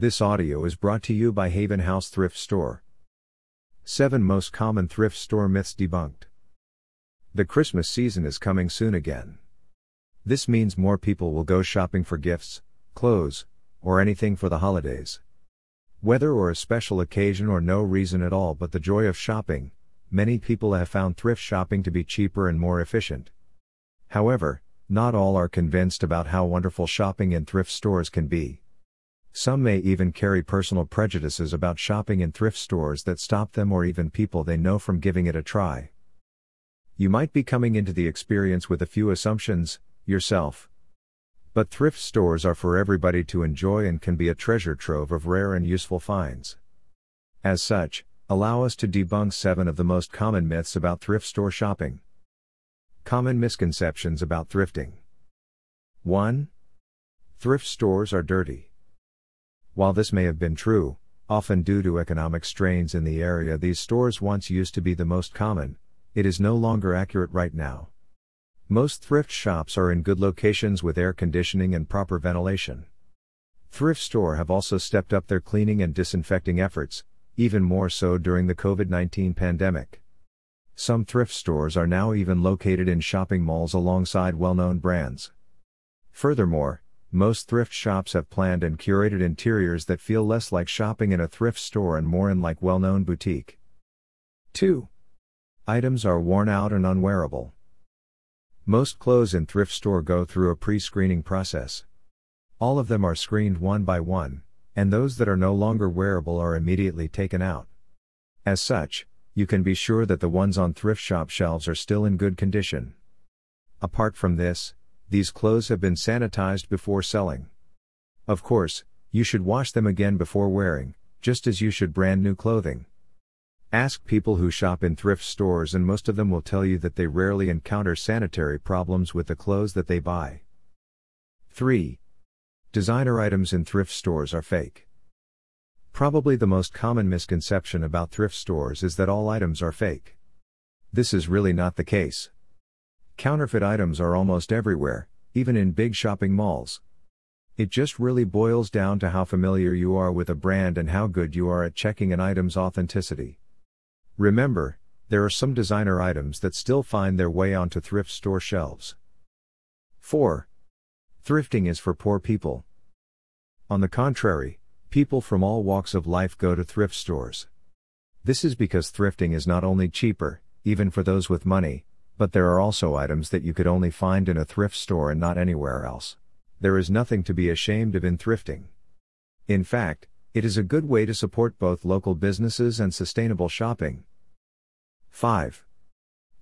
This audio is brought to you by Haven House Thrift Store. 7 Most Common Thrift Store Myths Debunked. The Christmas season is coming soon again. This means more people will go shopping for gifts, clothes, or anything for the holidays. Whether or a special occasion or no reason at all but the joy of shopping, many people have found thrift shopping to be cheaper and more efficient. However, not all are convinced about how wonderful shopping in thrift stores can be. Some may even carry personal prejudices about shopping in thrift stores that stop them or even people they know from giving it a try. You might be coming into the experience with a few assumptions, yourself. But thrift stores are for everybody to enjoy and can be a treasure trove of rare and useful finds. As such, allow us to debunk seven of the most common myths about thrift store shopping. Common misconceptions about thrifting 1. Thrift stores are dirty. While this may have been true, often due to economic strains in the area these stores once used to be the most common, it is no longer accurate right now. Most thrift shops are in good locations with air conditioning and proper ventilation. Thrift store have also stepped up their cleaning and disinfecting efforts, even more so during the COVID 19 pandemic. Some thrift stores are now even located in shopping malls alongside well known brands. Furthermore, most thrift shops have planned and curated interiors that feel less like shopping in a thrift store and more in like well known boutique. 2. Items are worn out and unwearable. Most clothes in thrift store go through a pre screening process. All of them are screened one by one, and those that are no longer wearable are immediately taken out. As such, you can be sure that the ones on thrift shop shelves are still in good condition. Apart from this, these clothes have been sanitized before selling. Of course, you should wash them again before wearing, just as you should brand new clothing. Ask people who shop in thrift stores, and most of them will tell you that they rarely encounter sanitary problems with the clothes that they buy. 3. Designer items in thrift stores are fake. Probably the most common misconception about thrift stores is that all items are fake. This is really not the case. Counterfeit items are almost everywhere, even in big shopping malls. It just really boils down to how familiar you are with a brand and how good you are at checking an item's authenticity. Remember, there are some designer items that still find their way onto thrift store shelves. 4. Thrifting is for poor people. On the contrary, people from all walks of life go to thrift stores. This is because thrifting is not only cheaper, even for those with money, but there are also items that you could only find in a thrift store and not anywhere else. There is nothing to be ashamed of in thrifting. In fact, it is a good way to support both local businesses and sustainable shopping. 5.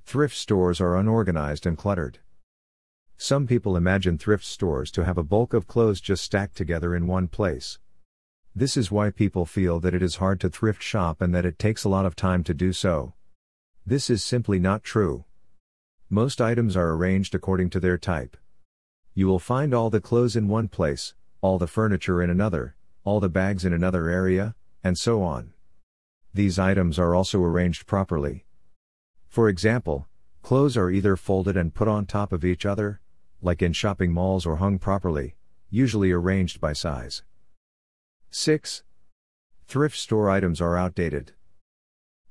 Thrift stores are unorganized and cluttered. Some people imagine thrift stores to have a bulk of clothes just stacked together in one place. This is why people feel that it is hard to thrift shop and that it takes a lot of time to do so. This is simply not true. Most items are arranged according to their type. You will find all the clothes in one place, all the furniture in another, all the bags in another area, and so on. These items are also arranged properly. For example, clothes are either folded and put on top of each other, like in shopping malls, or hung properly, usually arranged by size. 6. Thrift store items are outdated.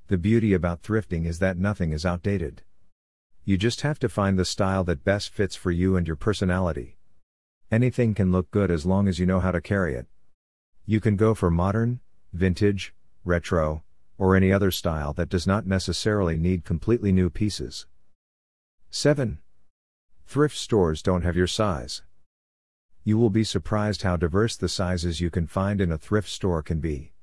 The beauty about thrifting is that nothing is outdated. You just have to find the style that best fits for you and your personality. Anything can look good as long as you know how to carry it. You can go for modern, vintage, retro, or any other style that does not necessarily need completely new pieces. 7. Thrift stores don't have your size. You will be surprised how diverse the sizes you can find in a thrift store can be.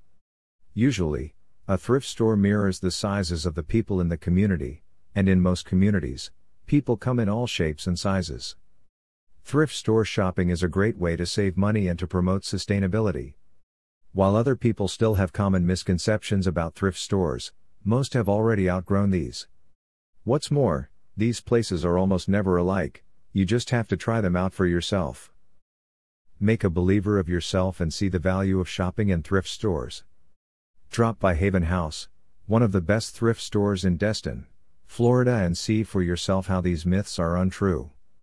Usually, a thrift store mirrors the sizes of the people in the community, and in most communities, people come in all shapes and sizes. Thrift store shopping is a great way to save money and to promote sustainability. While other people still have common misconceptions about thrift stores, most have already outgrown these. What's more, these places are almost never alike, you just have to try them out for yourself. Make a believer of yourself and see the value of shopping in thrift stores. Drop by Haven House, one of the best thrift stores in Destin, Florida, and see for yourself how these myths are untrue.